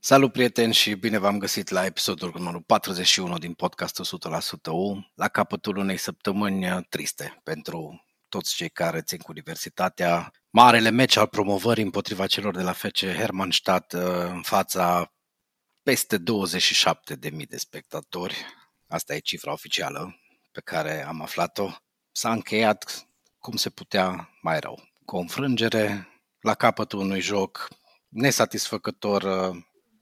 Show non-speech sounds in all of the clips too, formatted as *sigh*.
Salut prieteni și bine v-am găsit la episodul numărul 41 din podcastul 100% U, la capătul unei săptămâni triste pentru toți cei care țin cu universitatea. Marele meci al promovării împotriva celor de la FC Hermannstadt uh, în fața peste 27.000 de spectatori. Asta e cifra oficială pe care am aflat-o. S-a încheiat cum se putea mai rău. Cu o înfrângere la capătul unui joc nesatisfăcător uh,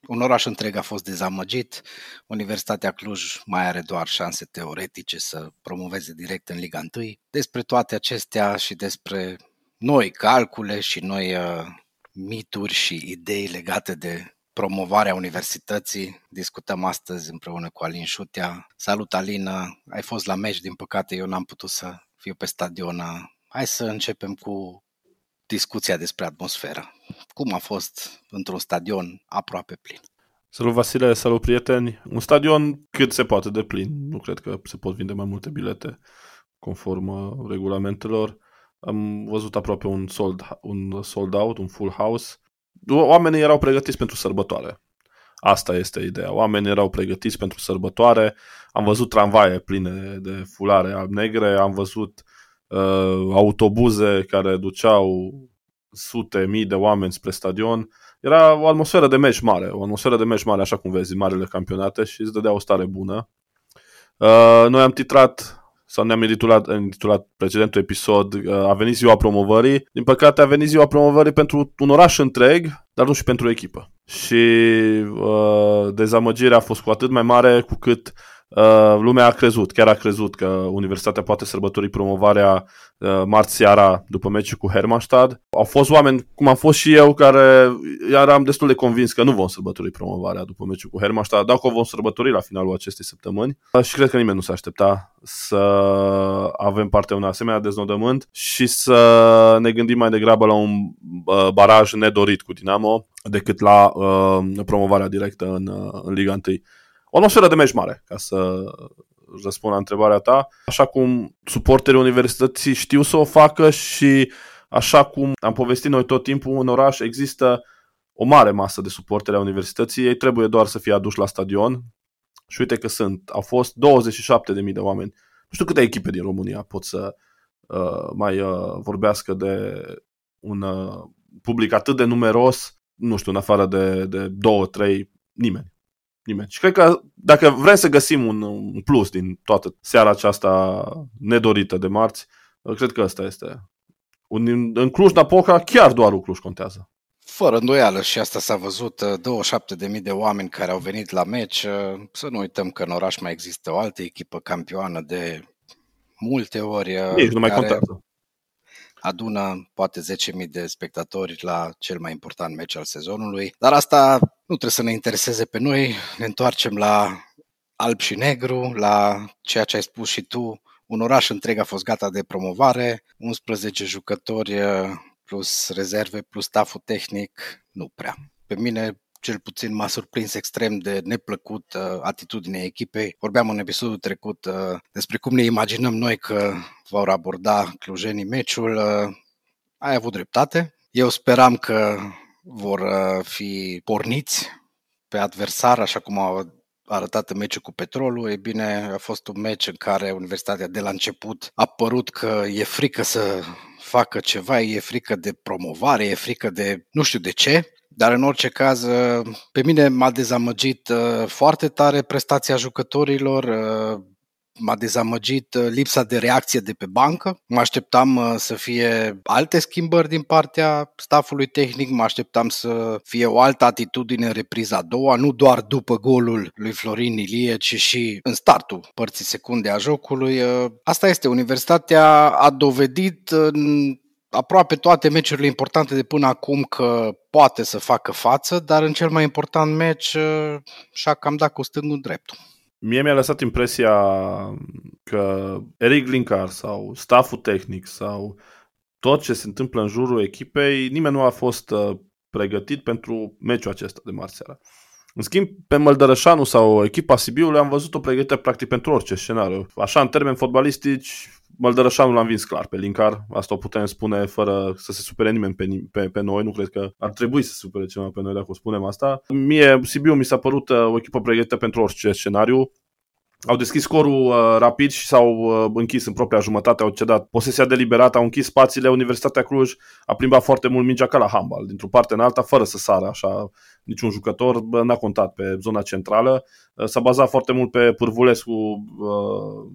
un oraș întreg a fost dezamăgit. Universitatea Cluj mai are doar șanse teoretice să promoveze direct în Liga 1. Despre toate acestea și despre noi calcule și noi uh, mituri și idei legate de promovarea universității. Discutăm astăzi împreună cu Alin Șutea. Salut Alina, ai fost la meci, din păcate eu n-am putut să fiu pe stadion. Hai să începem cu discuția despre atmosferă. Cum a fost într-un stadion aproape plin? Salut Vasile, salut prieteni. Un stadion cât se poate de plin. Nu cred că se pot vinde mai multe bilete conform uh, regulamentelor. Am văzut aproape un sold, un sold out, un full house. Oamenii erau pregătiți pentru sărbătoare. Asta este ideea. Oamenii erau pregătiți pentru sărbătoare. Am văzut tramvaie pline de fulare alb-negre, am văzut uh, autobuze care duceau sute mii de oameni spre stadion. Era o atmosferă de meci mare, o atmosferă de meci mare, așa cum vezi, marele campionate și îți dădea o stare bună. Uh, noi am titrat sau ne-am intitulat, intitulat precedentul episod uh, A venit ziua promovării. Din păcate a venit ziua promovării pentru un oraș întreg, dar nu și pentru o echipă. Și uh, dezamăgirea a fost cu atât mai mare cu cât Uh, lumea a crezut, chiar a crezut că Universitatea poate sărbători promovarea uh, marți seara după meciul cu Hermannstad. Au fost oameni, cum am fost și eu, care eram destul de convins că nu vom sărbători promovarea după meciul cu Hermannstad, dar că o vom sărbători la finalul acestei săptămâni. Uh, și cred că nimeni nu se aștepta să avem parte un asemenea deznodământ și să ne gândim mai degrabă la un baraj nedorit cu Dinamo decât la uh, promovarea directă în, în Liga 1 o atmosferă de meci mare, ca să răspund la întrebarea ta. Așa cum suporterii universității știu să o facă și așa cum am povestit noi tot timpul, în oraș există o mare masă de suporteri a universității, ei trebuie doar să fie aduși la stadion. Și uite că sunt, au fost 27.000 de oameni. Nu știu câte echipe din România pot să uh, mai uh, vorbească de un uh, public atât de numeros, nu știu, în afară de, de două, trei, nimeni nimeni. Și cred că dacă vrem să găsim un, un plus din toată seara aceasta nedorită de marți, cred că ăsta este. Un, în Cluj-Napoca chiar doar un Cluj contează. Fără îndoială și asta s-a văzut, 27.000 de oameni care au venit la meci. Să nu uităm că în oraș mai există o altă echipă campioană de multe ori. Nici nu mai care... contează adună poate 10.000 de spectatori la cel mai important meci al sezonului, dar asta nu trebuie să ne intereseze pe noi, ne întoarcem la alb și negru, la ceea ce ai spus și tu, un oraș întreg a fost gata de promovare, 11 jucători plus rezerve, plus staful tehnic, nu prea. Pe mine cel puțin m-a surprins extrem de neplăcut uh, atitudinea echipei. Vorbeam în episodul trecut uh, despre cum ne imaginăm noi că vor aborda clujenii meciul. Uh, ai avut dreptate. Eu speram că vor uh, fi porniți pe adversar, așa cum au arătat în meciul cu Petrolul. E bine, a fost un meci în care Universitatea de la început a părut că e frică să facă ceva, e frică de promovare, e frică de nu știu de ce. Dar în orice caz, uh, pe mine m-a dezamăgit uh, foarte tare prestația jucătorilor, uh, m-a dezamăgit lipsa de reacție de pe bancă. Mă așteptam să fie alte schimbări din partea staffului tehnic, mă așteptam să fie o altă atitudine în repriza a doua, nu doar după golul lui Florin Ilie, ci și în startul părții secunde a jocului. Asta este, Universitatea a dovedit în aproape toate meciurile importante de până acum că poate să facă față, dar în cel mai important meci uh, și-a cam dat cu stângul dreptul. Mie mi-a lăsat impresia că Eric Linkar sau stafful tehnic sau tot ce se întâmplă în jurul echipei, nimeni nu a fost uh, pregătit pentru meciul acesta de marți seara. În schimb, pe Măldărășanu sau echipa Sibiului am văzut-o pregătită practic pentru orice scenariu. Așa, în termeni fotbalistici, Măldărășanul l-am vins clar pe Linkar, asta o putem spune fără să se supere nimeni pe, pe, pe noi, nu cred că ar trebui să se supere cineva pe noi dacă o spunem asta. Mie, Sibiu mi s-a părut uh, o echipă pregătită pentru orice scenariu, au deschis scorul uh, rapid și s-au uh, închis în propria jumătate, au cedat. Posesia deliberată, au închis spațiile, Universitatea Cluj a plimbat foarte mult mingea ca la handball, dintr-o parte în alta, fără să sară așa niciun jucător, bă, n-a contat pe zona centrală, uh, s-a bazat foarte mult pe Pârvulescu, uh,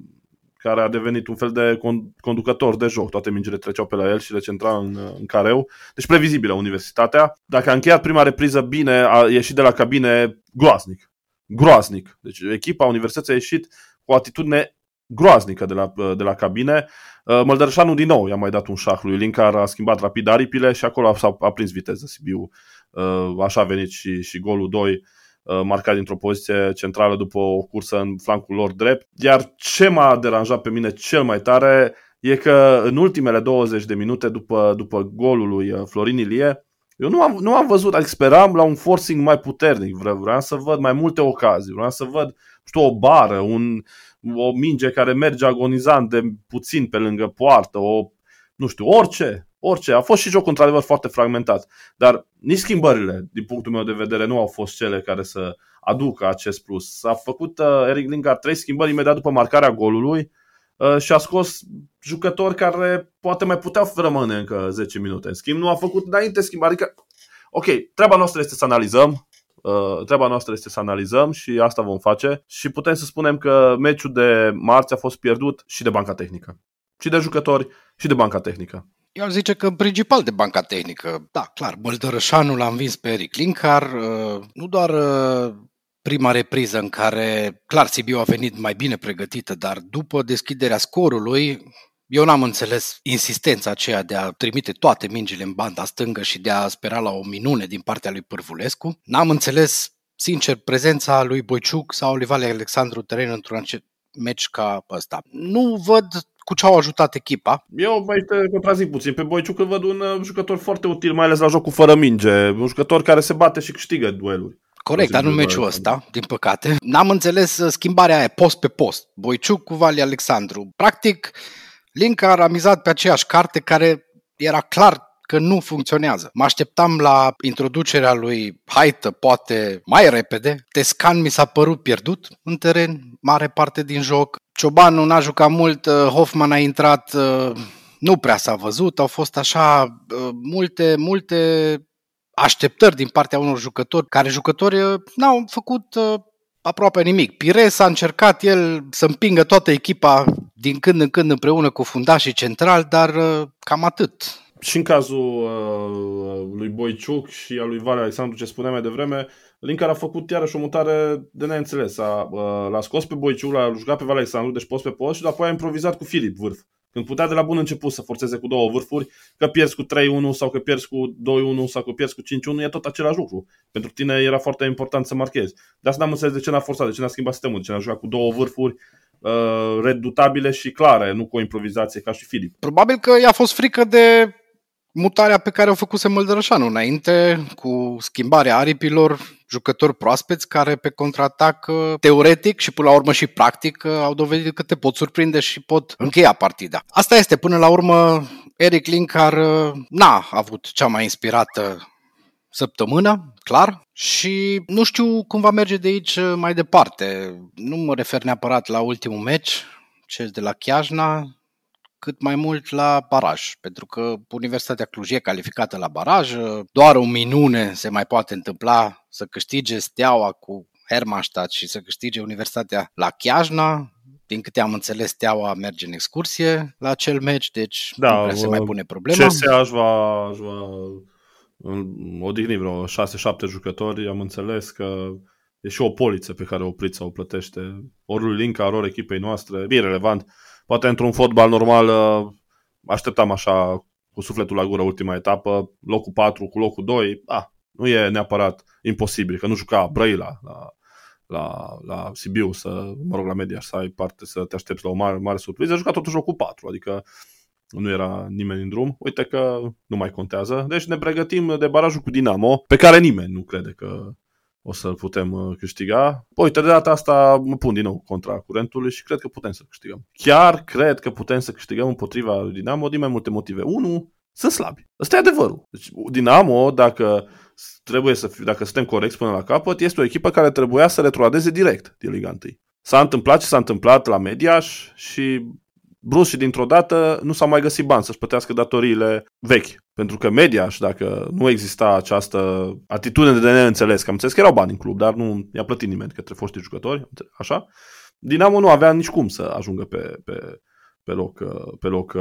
care a devenit un fel de conducător de joc. Toate mingile treceau pe la el și le centra în, în careu. Deci previzibilă universitatea. Dacă a încheiat prima repriză bine, a ieșit de la cabine groaznic groaznic. Deci echipa Universității a ieșit cu o atitudine groaznică de la, de la cabine. Uh, Măldărșanu din nou i-a mai dat un șah lui Linkar, a schimbat rapid aripile și acolo a, a prins viteză Sibiu. Uh, așa a venit și, și golul 2 uh, marcat dintr-o poziție centrală după o cursă în flancul lor drept. Iar ce m-a deranjat pe mine cel mai tare e că în ultimele 20 de minute după, după golul lui Florin Ilie, eu nu am, nu am văzut, adică speram la un forcing mai puternic, vreau, vreau să văd mai multe ocazii, vreau să văd, știu, o bară, un, o minge care merge agonizant de puțin pe lângă poartă, o, nu știu, orice, orice. A fost și jocul într-adevăr foarte fragmentat, dar nici schimbările, din punctul meu de vedere, nu au fost cele care să aducă acest plus. S-a făcut uh, Eric Lingard trei schimbări imediat după marcarea golului, Uh, și a scos jucători care poate mai puteau rămâne încă 10 minute. În schimb, nu a făcut înainte schimb. Adică, ok, treaba noastră este să analizăm, Uh, treaba noastră este să analizăm și asta vom face și putem să spunem că meciul de marți a fost pierdut și de banca tehnică. Și de jucători și de banca tehnică. Eu aș zice că în principal de banca tehnică. Da, clar, Băldărășanu l-a învins pe Eric Linkar, uh, nu doar uh, prima repriză în care, clar, Sibiu a venit mai bine pregătită, dar după deschiderea scorului, eu n-am înțeles insistența aceea de a trimite toate mingile în banda stângă și de a spera la o minune din partea lui Pârvulescu. N-am înțeles, sincer, prezența lui Boiciuc sau lui Vale Alexandru Teren într-un meci ca ăsta. Nu văd cu ce au ajutat echipa. Eu mai te contrazic puțin. Pe Boiciuc îl văd un uh, jucător foarte util, mai ales la jocul fără minge. Un jucător care se bate și câștigă dueluri. Corect, dar nu meciul ăsta, din păcate. N-am înțeles uh, schimbarea aia, post pe post. Boiciuc cu Vali Alexandru. Practic, Linca a mizat pe aceeași carte care era clar că nu funcționează. Mă așteptam la introducerea lui Haită, poate mai repede. Tescan mi s-a părut pierdut în teren, mare parte din joc. Ciobanu n-a jucat mult, uh, Hoffman a intrat, uh, nu prea s-a văzut, au fost așa multe, multe așteptări din partea unor jucători, care jucători uh, n-au făcut uh, aproape nimic. Pires a încercat el să împingă toată echipa din când în când împreună cu fundașii central, dar uh, cam atât. Și în cazul uh, lui Boiciuc și al lui Vale Alexandru, ce spuneam mai devreme, Linkar a făcut iarăși o mutare de neînțeles. A, uh, l-a scos pe Boiciuc, l-a jucat pe Vale Alexandru, deci post pe post, și după a improvizat cu Filip vârf. Când putea de la bun început să forțeze cu două vârfuri, că pierzi cu 3-1 sau că pierzi cu 2-1 sau că pierzi cu 5-1, e tot același lucru. Pentru tine era foarte important să marchezi. De asta n-am înțeles de ce n-a forțat, de ce n-a schimbat sistemul, de ce n-a jucat cu două vârfuri uh, redutabile și clare, nu cu o improvizație ca și Filip. Probabil că i-a fost frică de mutarea pe care o făcuse Măldărășanu înainte, cu schimbarea aripilor, jucători proaspeți care pe contraatac teoretic și până la urmă și practic au dovedit că te pot surprinde și pot încheia partida. Asta este, până la urmă, Eric Linkar n-a avut cea mai inspirată săptămână, clar, și nu știu cum va merge de aici mai departe. Nu mă refer neapărat la ultimul meci, cel de la Chiajna, cât mai mult la baraj, pentru că Universitatea Cluj e calificată la baraj, doar o minune se mai poate întâmpla să câștige Steaua cu Hermannstadt și să câștige Universitatea la Chiajna, din câte am înțeles, Steaua merge în excursie la acel meci, deci da, nu prea se mai pune problema. CSA își va, își va odihni vreo 6-7 jucători, am înțeles că e și o poliță pe care o pliță o plătește ori lui Linca, ori echipei noastre, e relevant. Poate într-un fotbal normal uh, așteptam așa cu sufletul la gură ultima etapă, locul 4 cu locul 2, ah, nu e neapărat imposibil, că nu juca Brăila la, la, la Sibiu, să, mă rog, la media să ai parte să te aștepți la o mare, mare surpriză, a jucat totuși locul 4, adică nu era nimeni în drum. Uite că nu mai contează. Deci ne pregătim de barajul cu Dinamo, pe care nimeni nu crede că o să-l putem uh, câștiga. Păi, uite, de data asta mă pun din nou contra curentului și cred că putem să câștigăm. Chiar cred că putem să câștigăm împotriva lui Dinamo din mai multe motive. Unu, sunt slabi. Ăsta e adevărul. Deci, Dinamo, dacă trebuie să fie, dacă suntem corecți până la capăt, este o echipă care trebuia să retroadeze direct din Liga 1. S-a întâmplat ce s-a întâmplat la Mediaș și brusc și dintr-o dată nu s-au mai găsit bani să-și plătească datoriile vechi. Pentru că Mediaș, dacă nu exista această atitudine de neînțeles, că am înțeles că erau bani în club, dar nu i-a plătit nimeni către foștii jucători, așa, Dinamo nu avea nici cum să ajungă pe, pe, pe loc, pe loc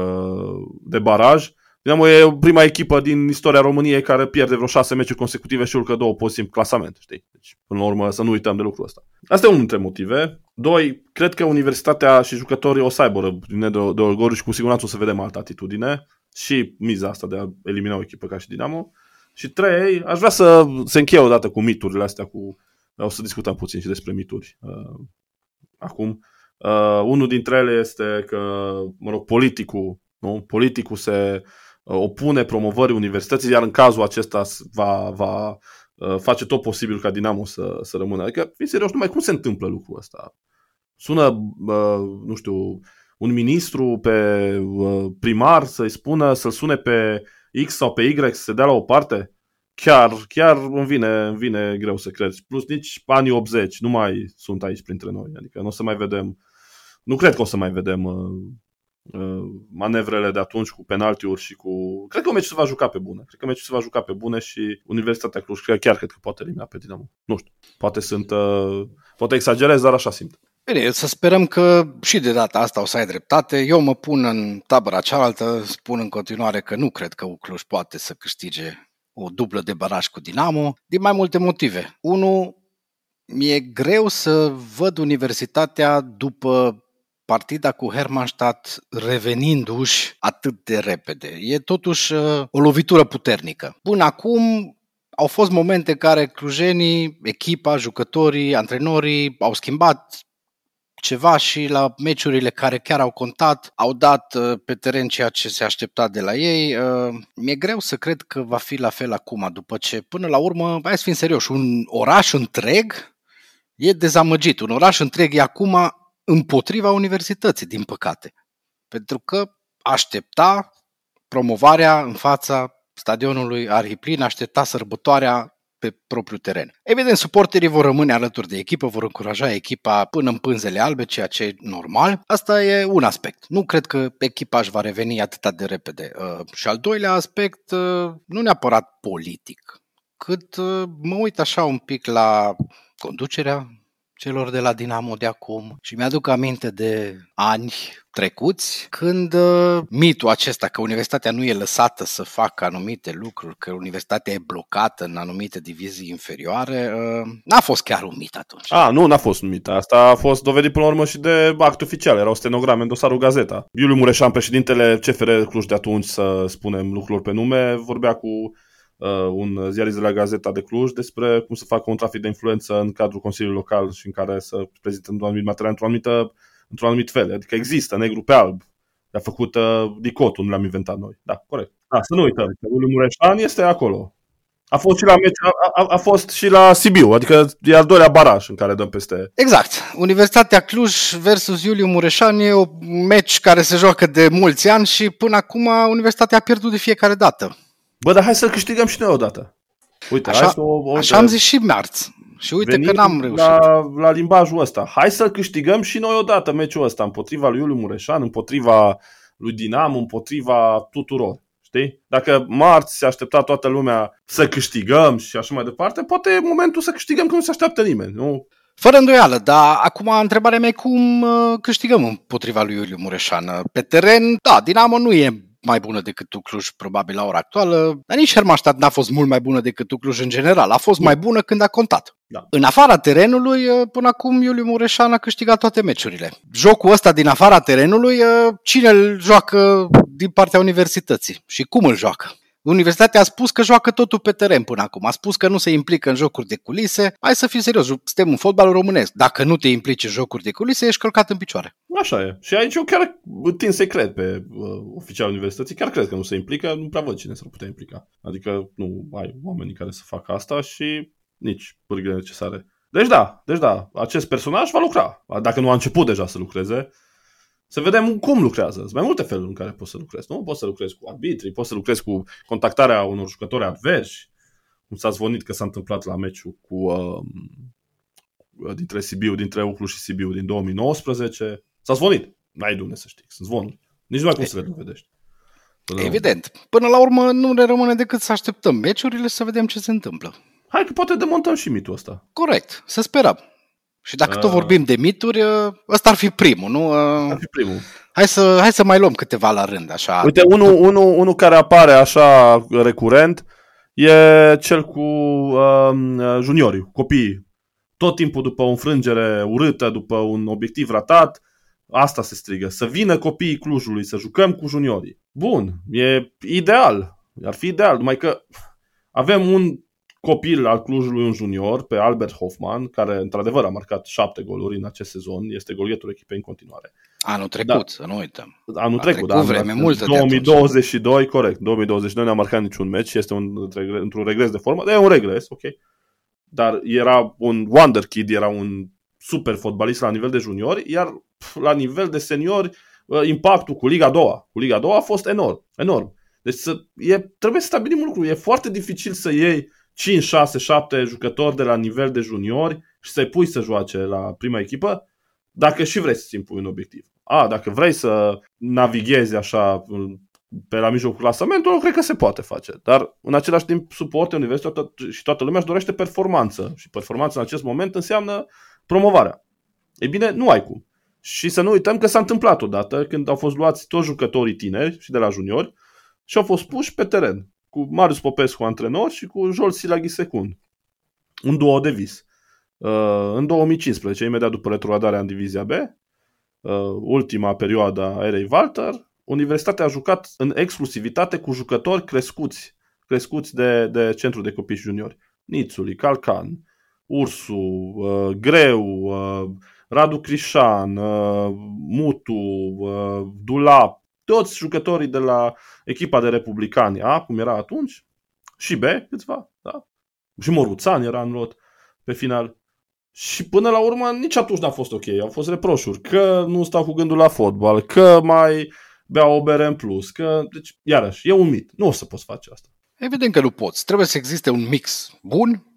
de baraj Dinamo e prima echipă din istoria României care pierde vreo șase meciuri consecutive și urcă două poziții în clasament, știi? Deci, până la urmă, să nu uităm de lucrul ăsta. Asta e unul dintre motive. Doi, cred că universitatea și jucătorii o să aibă răbdine de, de orgoliu și cu siguranță o să vedem altă atitudine și miza asta de a elimina o echipă ca și Dinamo. Și trei, aș vrea să se încheie odată cu miturile astea, cu... O să discutăm puțin și despre mituri uh, acum. Uh, unul dintre ele este că, mă rog, politicul, nu? Politicul se opune promovării universității, iar în cazul acesta va, va uh, face tot posibil ca Dinamo să, să rămână. Adică, fii serios, numai cum se întâmplă lucrul ăsta? Sună, uh, nu știu, un ministru pe uh, primar să-i spună, să-l sune pe X sau pe Y să se dea la o parte? Chiar, chiar îmi vine, îmi vine greu să crezi. Plus nici anii 80 nu mai sunt aici printre noi. Adică nu o să mai vedem, nu cred că o să mai vedem Uh, manevrele de atunci cu penaltiuri și cu... Cred că meciul se va juca pe bune. Cred că meciul se va juca pe bune și Universitatea Cluj cred, chiar cred că poate elimina pe Dinamo. Nu știu. Poate sunt... Uh, poate exagerez, dar așa simt. Bine, să sperăm că și de data asta o să ai dreptate. Eu mă pun în tabăra cealaltă, spun în continuare că nu cred că Cluj poate să câștige o dublă de baraj cu Dinamo, din mai multe motive. Unu, mi-e greu să văd Universitatea după partida cu Hermannstadt revenindu-și atât de repede. E totuși uh, o lovitură puternică. Până acum au fost momente în care clujenii, echipa, jucătorii, antrenorii au schimbat ceva și la meciurile care chiar au contat, au dat uh, pe teren ceea ce se aștepta de la ei. Uh, mi-e greu să cred că va fi la fel acum, după ce, până la urmă, hai să fim serioși, un oraș întreg e dezamăgit. Un oraș întreg e acum împotriva universității, din păcate. Pentru că aștepta promovarea în fața stadionului Arhiplin, aștepta sărbătoarea pe propriul teren. Evident, suporterii vor rămâne alături de echipă, vor încuraja echipa până în pânzele albe, ceea ce e normal. Asta e un aspect. Nu cred că echipa își va reveni atât de repede. Uh, și al doilea aspect, uh, nu neapărat politic, cât uh, mă uit așa un pic la conducerea celor de la Dinamo de acum și mi-aduc aminte de ani trecuți, când uh, mitul acesta că universitatea nu e lăsată să facă anumite lucruri, că universitatea e blocată în anumite divizii inferioare, uh, n-a fost chiar un mit atunci. A, nu, n-a fost un mit. Asta a fost dovedit până la urmă și de act oficial. Erau stenograme în dosarul Gazeta. Iuliu Mureșan, președintele CFR Cluj de atunci, să spunem lucruri pe nume, vorbea cu uh, un ziarist de la Gazeta de Cluj despre cum să facă un trafic de influență în cadrul Consiliului Local și în care să prezinte un anumit material într-o anumită, într-un anumit fel. Adică există negru pe alb. Le-a făcut uh, dicotul, nu l-am inventat noi. Da, corect. Da, să nu uităm. Iuliu Mureșan este acolo. A fost și la meci, a, a, a fost și la Sibiu, adică e al doilea baraj în care dăm peste. Exact. Universitatea Cluj versus Iuliu Mureșan e un meci care se joacă de mulți ani și până acum Universitatea a pierdut de fiecare dată. Bă, dar hai să câștigăm și noi odată. Uite, așa, hai să o, o, așa am zis și marți. Și uite că n-am reușit. La, la limbajul ăsta. Hai să câștigăm și noi odată meciul ăsta împotriva lui Iuliu Mureșan, împotriva lui Dinam, împotriva tuturor. Știi? Dacă marți se aștepta toată lumea să câștigăm și așa mai departe, poate e momentul să câștigăm când nu se așteaptă nimeni. Nu? Fără îndoială, dar acum întrebarea mea e cum uh, câștigăm împotriva lui Iuliu Mureșan. Pe teren, da, Dinamo nu e mai bună decât Cluj, probabil la ora actuală, dar nici Hermannstadt n-a fost mult mai bună decât Cluj în general. A fost mai bună când a contat. Da. În afara terenului, uh, până acum Iuliu Mureșan a câștigat toate meciurile. Jocul ăsta din afara terenului, uh, cine îl joacă din partea universității și cum îl joacă? Universitatea a spus că joacă totul pe teren până acum. A spus că nu se implică în jocuri de culise. Hai să fii serios, suntem un fotbal românesc. Dacă nu te implici în jocuri de culise, ești călcat în picioare. Așa e. Și aici eu chiar tin să cred pe uh, oficialul universității. Chiar cred că nu se implică. Nu prea văd cine s-ar putea implica. Adică nu ai oamenii care să facă asta și nici pârghile necesare. Deci da, deci da, acest personaj va lucra. Dacă nu a început deja să lucreze, să vedem cum lucrează. Sunt mai multe feluri în care poți să lucrezi. Nu poți să lucrezi cu arbitrii, poți să lucrezi cu contactarea unor jucători adversi. Cum s-a zvonit că s-a întâmplat la meciul cu uh, dintre Sibiu, dintre Uclu și Sibiu din 2019. S-a zvonit. N-ai de unde să știi. Sunt zvonuri. Nici nu mai cum să le dovedești. Evident. Până la urmă nu ne rămâne decât să așteptăm meciurile să vedem ce se întâmplă. Hai că poate demontăm și mitul ăsta. Corect, să sperăm. Și dacă uh... tot vorbim de mituri, uh, ăsta ar fi primul, nu? Uh, ar fi primul. Hai să, hai să mai luăm câteva la rând, așa. Uite, unul, unul, unul care apare așa recurent e cel cu uh, juniorii, copiii. Tot timpul după o înfrângere urâtă, după un obiectiv ratat, asta se strigă. Să vină copiii Clujului, să jucăm cu juniorii. Bun, e ideal. Ar fi ideal, numai că avem un copil al Clujului, un junior, pe Albert Hoffman, care într-adevăr a marcat șapte goluri în acest sezon, este golietul echipei în continuare. Anul trecut, da. să nu uităm. Anul a trecut, da. vreme multă 2022, corect, 2022 nu a marcat niciun meci, este un, într-un regres de formă, dar e un regres, ok. Dar era un wonder kid, era un super fotbalist la nivel de juniori, iar la nivel de seniori, uh, impactul cu Liga 2, cu Liga 2 a fost enorm, enorm. Deci să, e, trebuie să stabilim un lucru, e foarte dificil să iei 5, 6, 7 jucători de la nivel de juniori și să-i pui să joace la prima echipă, dacă și vrei să-ți impui un obiectiv. A, dacă vrei să navighezi așa pe la mijlocul clasamentului, cred că se poate face. Dar în același timp suporte universitatea și toată lumea își dorește performanță. Și performanța în acest moment înseamnă promovarea. Ei bine, nu ai cum. Și să nu uităm că s-a întâmplat odată când au fost luați toți jucătorii tineri și de la juniori și au fost puși pe teren cu Marius Popescu antrenor și cu Joel Silaghi secund. Un duo de vis. Uh, în 2015, imediat după retrogradarea în Divizia B, uh, ultima perioadă a erei Walter, Universitatea a jucat în exclusivitate cu jucători crescuți, crescuți de, de centru de copii și juniori. Nițuli, Calcan, Ursu, uh, Greu, uh, Radu Crișan, uh, Mutu, uh, Dulap, toți jucătorii de la echipa de republicani A, cum era atunci, și B, câțiva, da? Și Moruțan era în lot pe final. Și până la urmă nici atunci n-a fost ok. Au fost reproșuri că nu stau cu gândul la fotbal, că mai bea o bere în plus, că, deci, iarăși, e un mit. Nu o să poți face asta. Evident că nu poți. Trebuie să existe un mix bun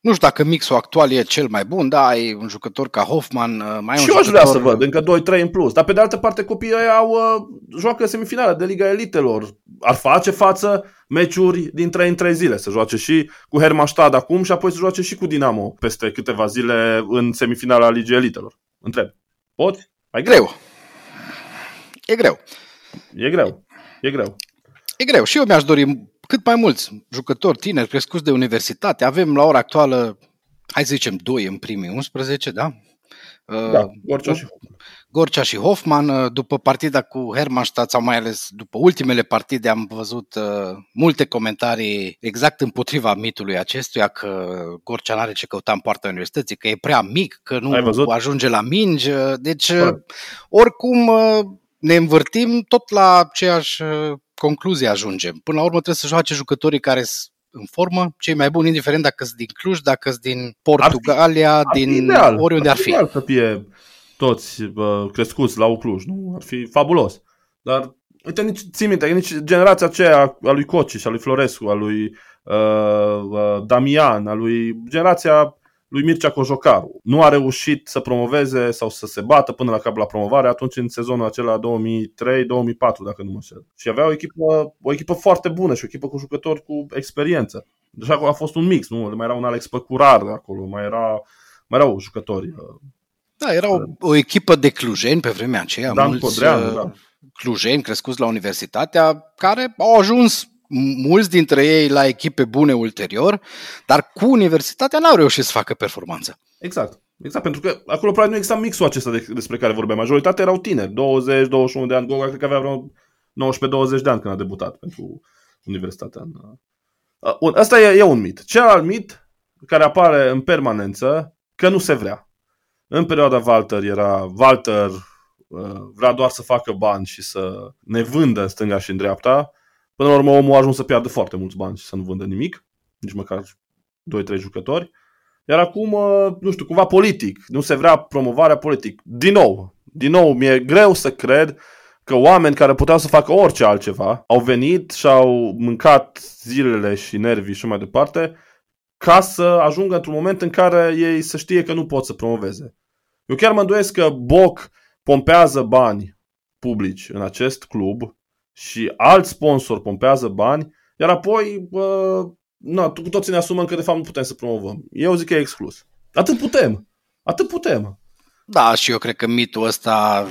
nu știu dacă mixul actual e cel mai bun, da, ai un jucător ca Hoffman, uh, mai și un eu aș vrea să văd, încă 2-3 în plus. Dar pe de altă parte copiii ăia au, uh, joacă semifinala de Liga Elitelor. Ar face față meciuri din 3 în 3 zile. Să joace și cu Hermannstad acum și apoi să joace și cu Dinamo peste câteva zile în semifinala Ligii Elitelor. Întreb. Pot? Mai greu. E greu. E greu. E greu. E greu. Și eu mi-aș dori cât mai mulți jucători tineri crescuți de universitate. Avem la ora actuală, hai să zicem, doi în primii 11, da? Da, Gorcea și Hoffman. Gorcea și Hoffman. După partida cu Hermannstadt sau mai ales după ultimele partide am văzut uh, multe comentarii exact împotriva mitului acestuia că Gorcea nu are ce căuta în poarta universității, că e prea mic, că nu ajunge la mingi. Deci, uh, oricum, uh, ne învârtim tot la aceeași uh, concluzie ajungem. Până la urmă trebuie să joace jucătorii care sunt în formă, cei mai buni, indiferent dacă sunt din Cluj, dacă sunt din Portugalia, ar fi, ar din ideal, oriunde ar fi. Ar fi să fie toți uh, crescuți la Cluj, nu? Ar fi fabulos. Dar, uite, nici, ții minte, nici generația aceea a lui Coci și a lui Florescu, a lui uh, uh, Damian, a lui generația lui Mircea Cojocaru. Nu a reușit să promoveze sau să se bată până la cap la promovare atunci în sezonul acela 2003-2004, dacă nu mă știu. Și avea o echipă, o echipă foarte bună și o echipă cu jucători cu experiență. Deci a fost un mix, nu? Mai era un Alex Păcurar acolo, mai, era, mai erau jucători. Uh, da, era o, o echipă de clujeni pe vremea aceea, Dan mulți Codreanu, uh, da. clujeni crescuți la universitatea, care au ajuns mulți dintre ei la echipe bune ulterior, dar cu universitatea n-au reușit să facă performanță. Exact. Exact, pentru că acolo probabil nu exista mixul acesta de, despre care vorbeam. Majoritatea erau tineri, 20, 21 de ani. Goga cred că avea vreo 19-20 de ani când a debutat pentru universitatea. Bun, asta e, e un mit. Celălalt mit care apare în permanență, că nu se vrea. În perioada Walter era Walter uh, vrea doar să facă bani și să ne vândă în stânga și în dreapta. Până la urmă omul a ajuns să piardă foarte mulți bani și să nu vândă nimic, nici măcar 2-3 jucători. Iar acum, uh, nu știu, cumva politic, nu se vrea promovarea politic. Din nou, din nou, mi-e greu să cred că oameni care puteau să facă orice altceva au venit și au mâncat zilele și nervii și mai departe ca să ajungă într-un moment în care ei să știe că nu pot să promoveze. Eu chiar mă îndoiesc că Boc pompează bani publici în acest club și alt sponsor pompează bani, iar apoi bă, na, cu toții ne asumăm că de fapt nu putem să promovăm. Eu zic că e exclus. Atât putem. Atât putem. Da, și eu cred că mitul ăsta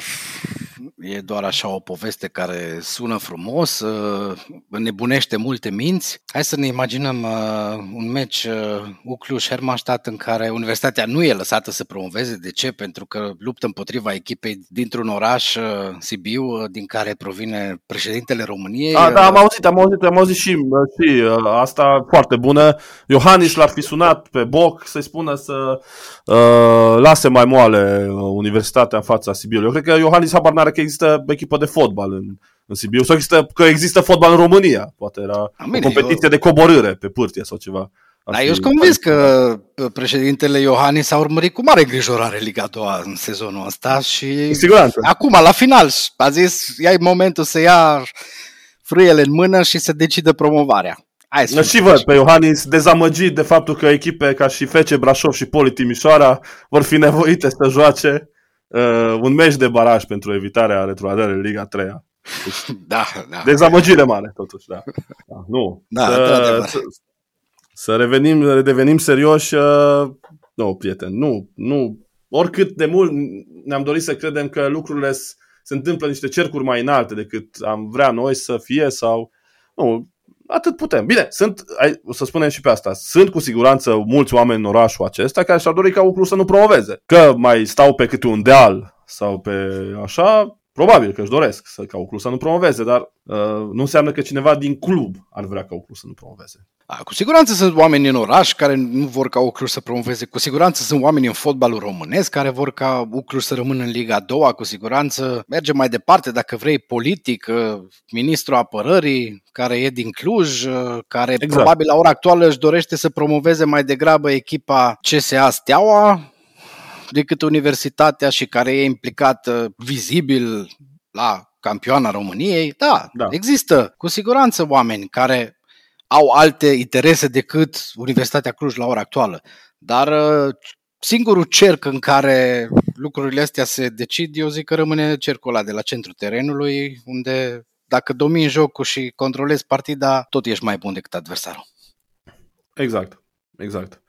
e doar așa o poveste care sună frumos, uh, nebunește multe minți. Hai să ne imaginăm uh, un meci uh, Ucluș-Hermannstadt în care Universitatea nu e lăsată să promoveze. De ce? Pentru că luptă împotriva echipei dintr-un oraș, Sibiu, din care provine președintele României. A, da, am auzit, am auzit, am auzit și, și asta foarte bună. Iohannis l-ar fi sunat pe Boc să-i spună să uh, lase mai moale Universitatea în fața Sibiului. Eu cred că Iohannis habar n-are că există echipă de fotbal în, în Sibiu sau există, că există fotbal în România. Poate era Bine, o competiție eu... de coborâre pe pârtie sau ceva. Dar eu sunt convins că președintele Iohannis a urmărit cu mare grijorare Liga 2 în sezonul ăsta și Siguranță. acum, la final, a zis, ia momentul să ia frâiele în mână și să decide promovarea. Hai să și văd pe Iohannis dezamăgit de faptul că echipe ca și Fece Brașov și Poli Timișoara vor fi nevoite să joace uh, un meci de baraj pentru evitarea retrogradării în Liga 3 deci, *laughs* da, da. Dezamăgire mare, totuși, da. da nu. Da, să, să, să revenim, redevenim serioși, uh, nu, prieten, nu, nu. Oricât de mult ne-am dorit să credem că lucrurile se întâmplă niște cercuri mai înalte decât am vrea noi să fie sau... Nu, atât putem. Bine, sunt, o să spunem și pe asta, sunt cu siguranță mulți oameni în orașul acesta care și-ar dori ca Uclu să nu promoveze. Că mai stau pe câte un deal sau pe așa, Probabil că își doresc să, ca Uclu să nu promoveze, dar uh, nu înseamnă că cineva din club ar vrea ca Uclu să nu promoveze. A, cu siguranță sunt oameni în oraș care nu vor ca Uclu să promoveze, cu siguranță sunt oameni în fotbalul românesc care vor ca Uclu să rămână în Liga a doua, cu siguranță merge mai departe, dacă vrei, politic, uh, ministrul apărării, care e din Cluj, uh, care exact. probabil la ora actuală își dorește să promoveze mai degrabă echipa CSA Steaua, decât universitatea și care e implicată vizibil la campioana României, da, da, există cu siguranță oameni care au alte interese decât Universitatea Cluj la ora actuală. Dar uh, singurul cerc în care lucrurile astea se decid, eu zic că rămâne cercul ăla de la centrul terenului, unde dacă domini jocul și controlezi partida, tot ești mai bun decât adversarul. Exact, exact.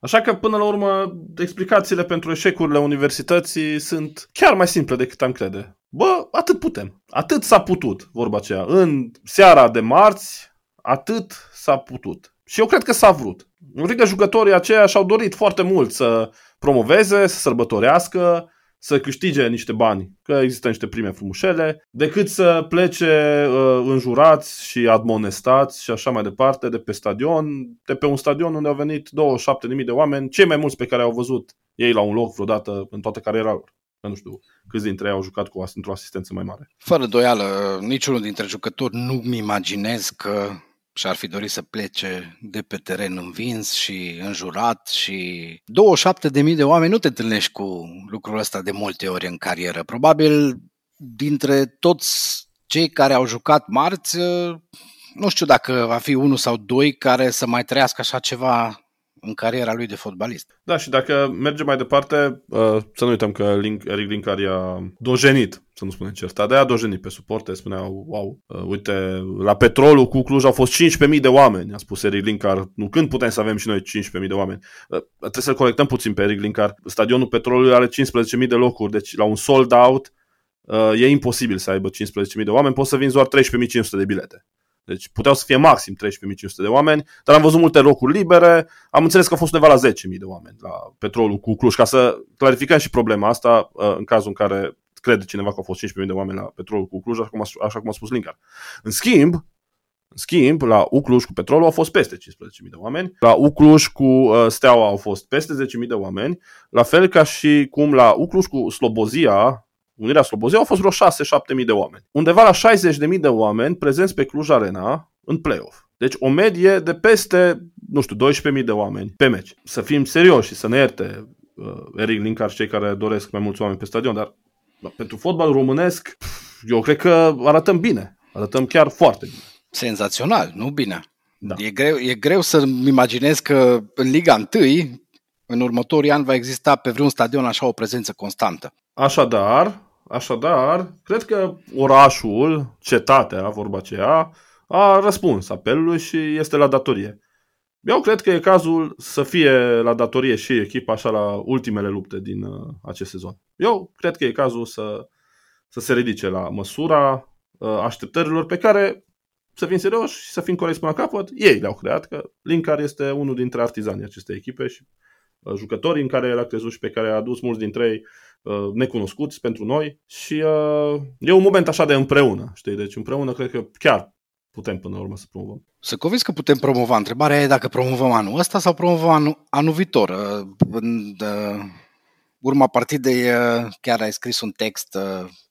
Așa că, până la urmă, explicațiile pentru eșecurile universității sunt chiar mai simple decât am crede. Bă, atât putem. Atât s-a putut, vorba aceea. În seara de marți, atât s-a putut. Și eu cred că s-a vrut. Eu cred că jucătorii aceia și-au dorit foarte mult să promoveze, să sărbătorească, să câștige niște bani, că există niște prime frumușele, decât să plece uh, înjurați și admonestați și așa mai departe de pe stadion, de pe un stadion unde au venit 27.000 de oameni, cei mai mulți pe care au văzut ei la un loc vreodată în toată cariera lor. Că nu știu câți dintre ei au jucat cu într-o asistență mai mare. Fără doială, niciunul dintre jucători nu-mi imaginez că și-ar fi dorit să plece de pe teren învins și înjurat și 27.000 de oameni nu te întâlnești cu lucrul ăsta de multe ori în carieră. Probabil dintre toți cei care au jucat marți, nu știu dacă va fi unul sau doi care să mai trăiască așa ceva în cariera lui de fotbalist. Da, și dacă mergem mai departe, uh, să nu uităm că Link, Eric Linkar i-a dojenit, să nu spunem certat, dar i-a dojenit pe suporte, spunea, wow, uh, uite, la petrolul cu Cluj au fost 15.000 de oameni, a spus Eric Linkar, nu când putem să avem și noi 15.000 de oameni. Uh, trebuie să-l corectăm puțin pe Eric Linkar. Stadionul petrolului are 15.000 de locuri, deci la un sold out e imposibil să aibă 15.000 de oameni, poți să vinzi doar 13.500 de bilete. Deci puteau să fie maxim 13.500 de oameni, dar am văzut multe locuri libere, am înțeles că a fost undeva la 10.000 de oameni la petrolul cu Cluj, ca să clarificăm și problema asta uh, în cazul în care crede cineva că au fost 15.000 de oameni la petrolul cu Cluj, așa cum a, așa cum a spus Linkar. În schimb, în schimb, la Ucluș cu petrolul au fost peste 15.000 de oameni, la Ucluș cu uh, Steaua au fost peste 10.000 de oameni, la fel ca și cum la Ucluș cu Slobozia, Unirea Slobozia au fost vreo 6-7 mii de oameni. Undeva la 60 de mii de oameni prezenți pe Cluj Arena în play-off. Deci o medie de peste, nu știu, 12.000 de oameni pe meci. Să fim serioși și să ne ierte uh, Eric Linkar și cei care doresc mai mulți oameni pe stadion, dar pentru fotbal românesc, eu cred că arătăm bine. Arătăm chiar foarte bine. Senzațional, nu bine. Da. E, greu, e greu să-mi imaginez că în Liga 1, în următorii ani, va exista pe vreun stadion așa o prezență constantă. Așadar, așadar, cred că orașul, cetatea, vorba aceea, a răspuns apelului și este la datorie. Eu cred că e cazul să fie la datorie și echipa așa la ultimele lupte din uh, acest sezon. Eu cred că e cazul să, să se ridice la măsura uh, așteptărilor pe care, să fim serioși și să fim corecți până la capăt, ei le-au creat, că Linkar este unul dintre artizanii acestei echipe și uh, jucătorii în care el a crezut și pe care a adus mulți dintre ei uh, necunoscuți pentru noi și uh, e un moment așa de împreună, știi, deci împreună cred că chiar putem până la urmă să promovăm. Să convins că putem promova. Întrebarea e dacă promovăm anul ăsta sau promovăm anul, anul viitor. Uh, în uh, urma partidei uh, chiar ai scris un text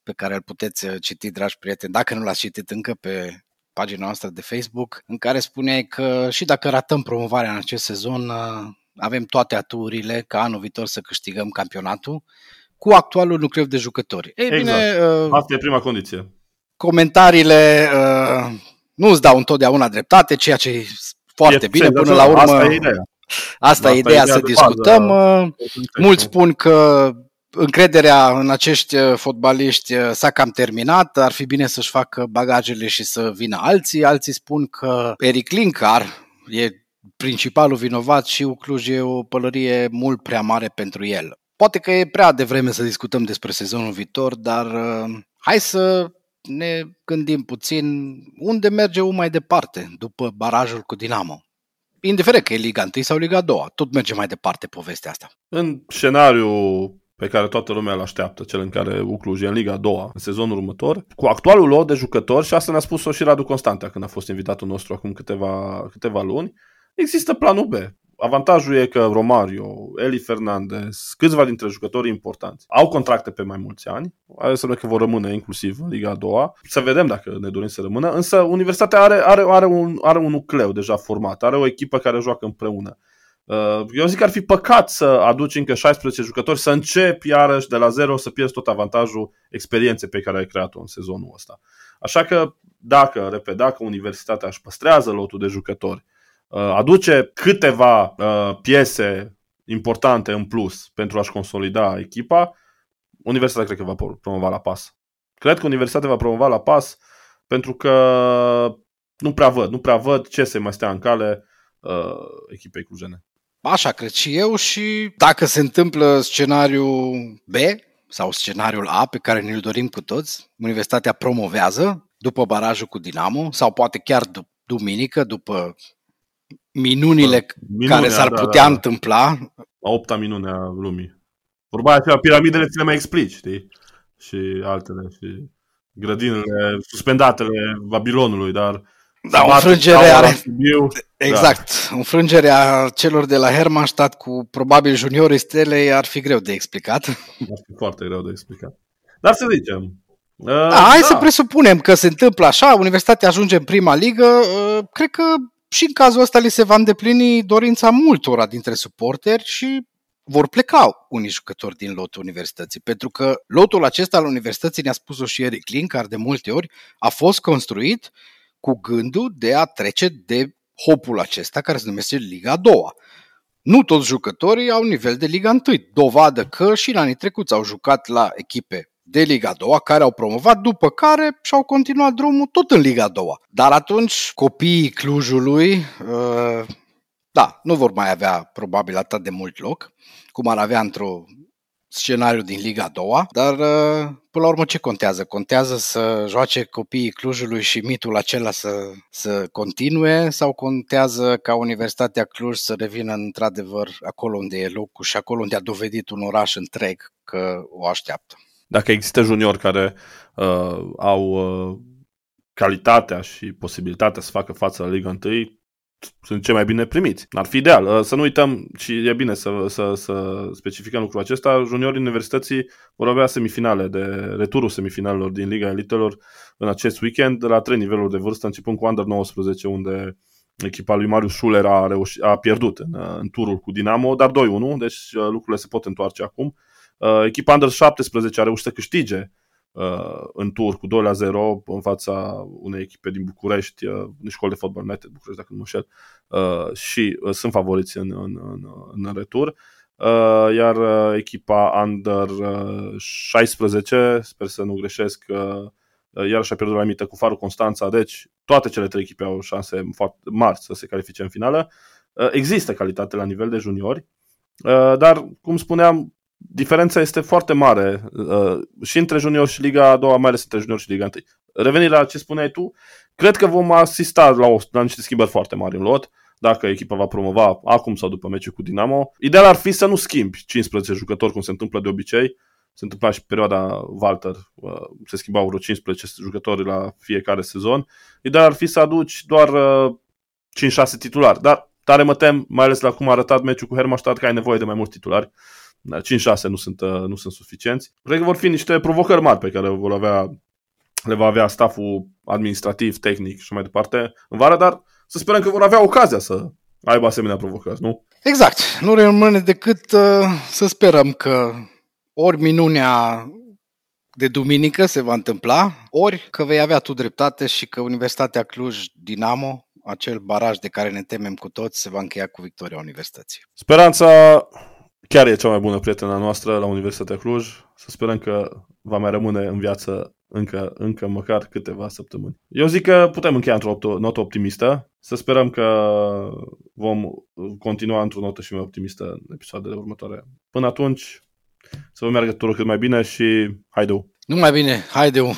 pe care îl puteți citi, dragi prieteni, dacă nu l-ați citit încă pe pagina noastră de Facebook, în care spuneai că și dacă ratăm promovarea în acest sezon, avem toate aturile ca anul viitor să câștigăm campionatul cu actualul nucleu de jucători. Ei exact. bine, Asta e prima condiție. Comentariile nu îți dau întotdeauna dreptate, ceea ce e foarte e bine. Până la urmă, asta e ideea. Asta, e ideea, să discutăm. Bază, Mulți spun că încrederea în acești uh, fotbaliști uh, s-a cam terminat, ar fi bine să-și facă bagajele și să vină alții. Alții spun că Eric Linkar e principalul vinovat și Ucluj e o pălărie mult prea mare pentru el. Poate că e prea devreme să discutăm despre sezonul viitor, dar uh, hai să ne gândim puțin unde merge mai departe după barajul cu Dinamo. Indiferent că e Liga 1 sau Liga 2, tot merge mai departe povestea asta. În scenariul pe care toată lumea îl așteaptă, cel în care Ucluj e în Liga 2 în sezonul următor, cu actualul lor de jucători, și asta ne-a spus-o și Radu Constantea când a fost invitatul nostru acum câteva, câteva luni, există planul B. Avantajul e că Romario, Eli Fernandez, câțiva dintre jucătorii importanți au contracte pe mai mulți ani, să că vor rămâne inclusiv în Liga a doua, să vedem dacă ne dorim să rămână, însă Universitatea are, are, are, un, are un nucleu deja format, are o echipă care joacă împreună. Uh, eu zic că ar fi păcat să aduci încă 16 jucători, să începi iarăși de la zero, să pierzi tot avantajul experienței pe care ai creat-o în sezonul ăsta. Așa că dacă, repet, dacă Universitatea își păstrează lotul de jucători, Uh, aduce câteva uh, piese importante în plus pentru a-și consolida echipa, Universitatea cred că va promova la pas. Cred că Universitatea va promova la pas pentru că nu prea văd, nu prea văd ce se mai stea în cale uh, echipei clujene. Așa cred și eu și dacă se întâmplă scenariul B sau scenariul A pe care ne-l dorim cu toți, Universitatea promovează după barajul cu Dinamo sau poate chiar duminică după minunile Minunea, care s-ar da, putea da, da. întâmpla. A opta minune a lumii. Vorba aceea, piramidele ți le mai explici, știi? Și altele, și grădinile, suspendatele Babilonului, dar da, o frângere are... Sibiu, exact. Da. Înfrângerea celor de la Hermannstadt cu probabil juniorii stelei ar fi greu de explicat. Ar fi foarte greu de explicat. Dar să zicem. Uh, da, hai da. să presupunem că se întâmplă așa, Universitatea ajunge în prima ligă. Uh, cred că și în cazul ăsta li se va îndeplini dorința multora dintre suporteri și vor pleca unii jucători din lotul universității, pentru că lotul acesta al universității, ne-a spus-o și Eric Linkar de multe ori, a fost construit cu gândul de a trece de hopul acesta care se numește Liga a doua. Nu toți jucătorii au nivel de Liga 1, dovadă că și în anii trecuți au jucat la echipe de Liga 2 care au promovat, după care și-au continuat drumul tot în Liga 2. Dar atunci copiii Clujului, uh, da, nu vor mai avea probabil atât de mult loc, cum ar avea într-o scenariu din Liga 2, dar uh, până la urmă ce contează? Contează să joace copiii Clujului și mitul acela să, să continue sau contează ca Universitatea Cluj să revină într-adevăr acolo unde e locul și acolo unde a dovedit un oraș întreg că o așteaptă? Dacă există juniori care uh, au uh, calitatea și posibilitatea să facă față la Liga 1, sunt cei mai bine primiți. Ar fi ideal. Uh, să nu uităm, și e bine să, să, să specificăm lucrul acesta, juniorii universității vor avea semifinale de returul semifinalelor din Liga Elitelor în acest weekend la trei niveluri de vârstă, începând cu Under 19, unde echipa lui Marius Schuler a, reușit, a pierdut în, în turul cu Dinamo, dar 2-1, deci lucrurile se pot întoarce acum. Echipa Under 17 a reușit să câștige în tur cu 2 la 0 în fața unei echipe din București, uh, școală de fotbal United București, dacă nu mă șel, și sunt favoriți în, în, în, în retur. Uh, iar uh, echipa Under 16, uh, sper să nu greșesc, iarăși a pierdut la limită cu Farul Constanța, deci toate cele trei echipe au șanse foarte mari să se califice în finală. Există calitate la nivel de juniori, dar, cum spuneam, diferența este foarte mare și între junior și Liga a doua, mai ales între junior și Liga 1. Revenind la ce spuneai tu, cred că vom asista la, o, la niște schimbări foarte mari în lot dacă echipa va promova acum sau după meciul cu Dinamo. Ideal ar fi să nu schimbi 15 jucători, cum se întâmplă de obicei. Se întâmpla și perioada Walter, uh, se schimbau vreo 15 jucători la fiecare sezon. Ideal ar fi să aduci doar 5-6 uh, titulari, dar tare mă tem, mai ales la cum a arătat meciul cu Hermannstadt, că ai nevoie de mai mulți titulari. 5-6 nu sunt, uh, nu sunt suficienți. Cred că vor fi niște provocări mari pe care vor avea, le va avea staful administrativ, tehnic și mai departe în vară, dar să sperăm că vor avea ocazia să aibă asemenea provocări, nu? Exact. Nu rămâne decât uh, să sperăm că ori minunea de duminică se va întâmpla, ori că vei avea tu dreptate și că Universitatea Cluj Dinamo, acel baraj de care ne temem cu toți, se va încheia cu victoria Universității. Speranța chiar e cea mai bună prietena noastră la Universitatea Cluj. Să sperăm că va mai rămâne în viață încă, încă măcar câteva săptămâni. Eu zic că putem încheia într-o notă optimistă. Să sperăm că vom continua într-o notă și mai optimistă în episoadele următoare. Până atunci, să vă meargă totul cât mai bine și haideu! Numai bine, haideu!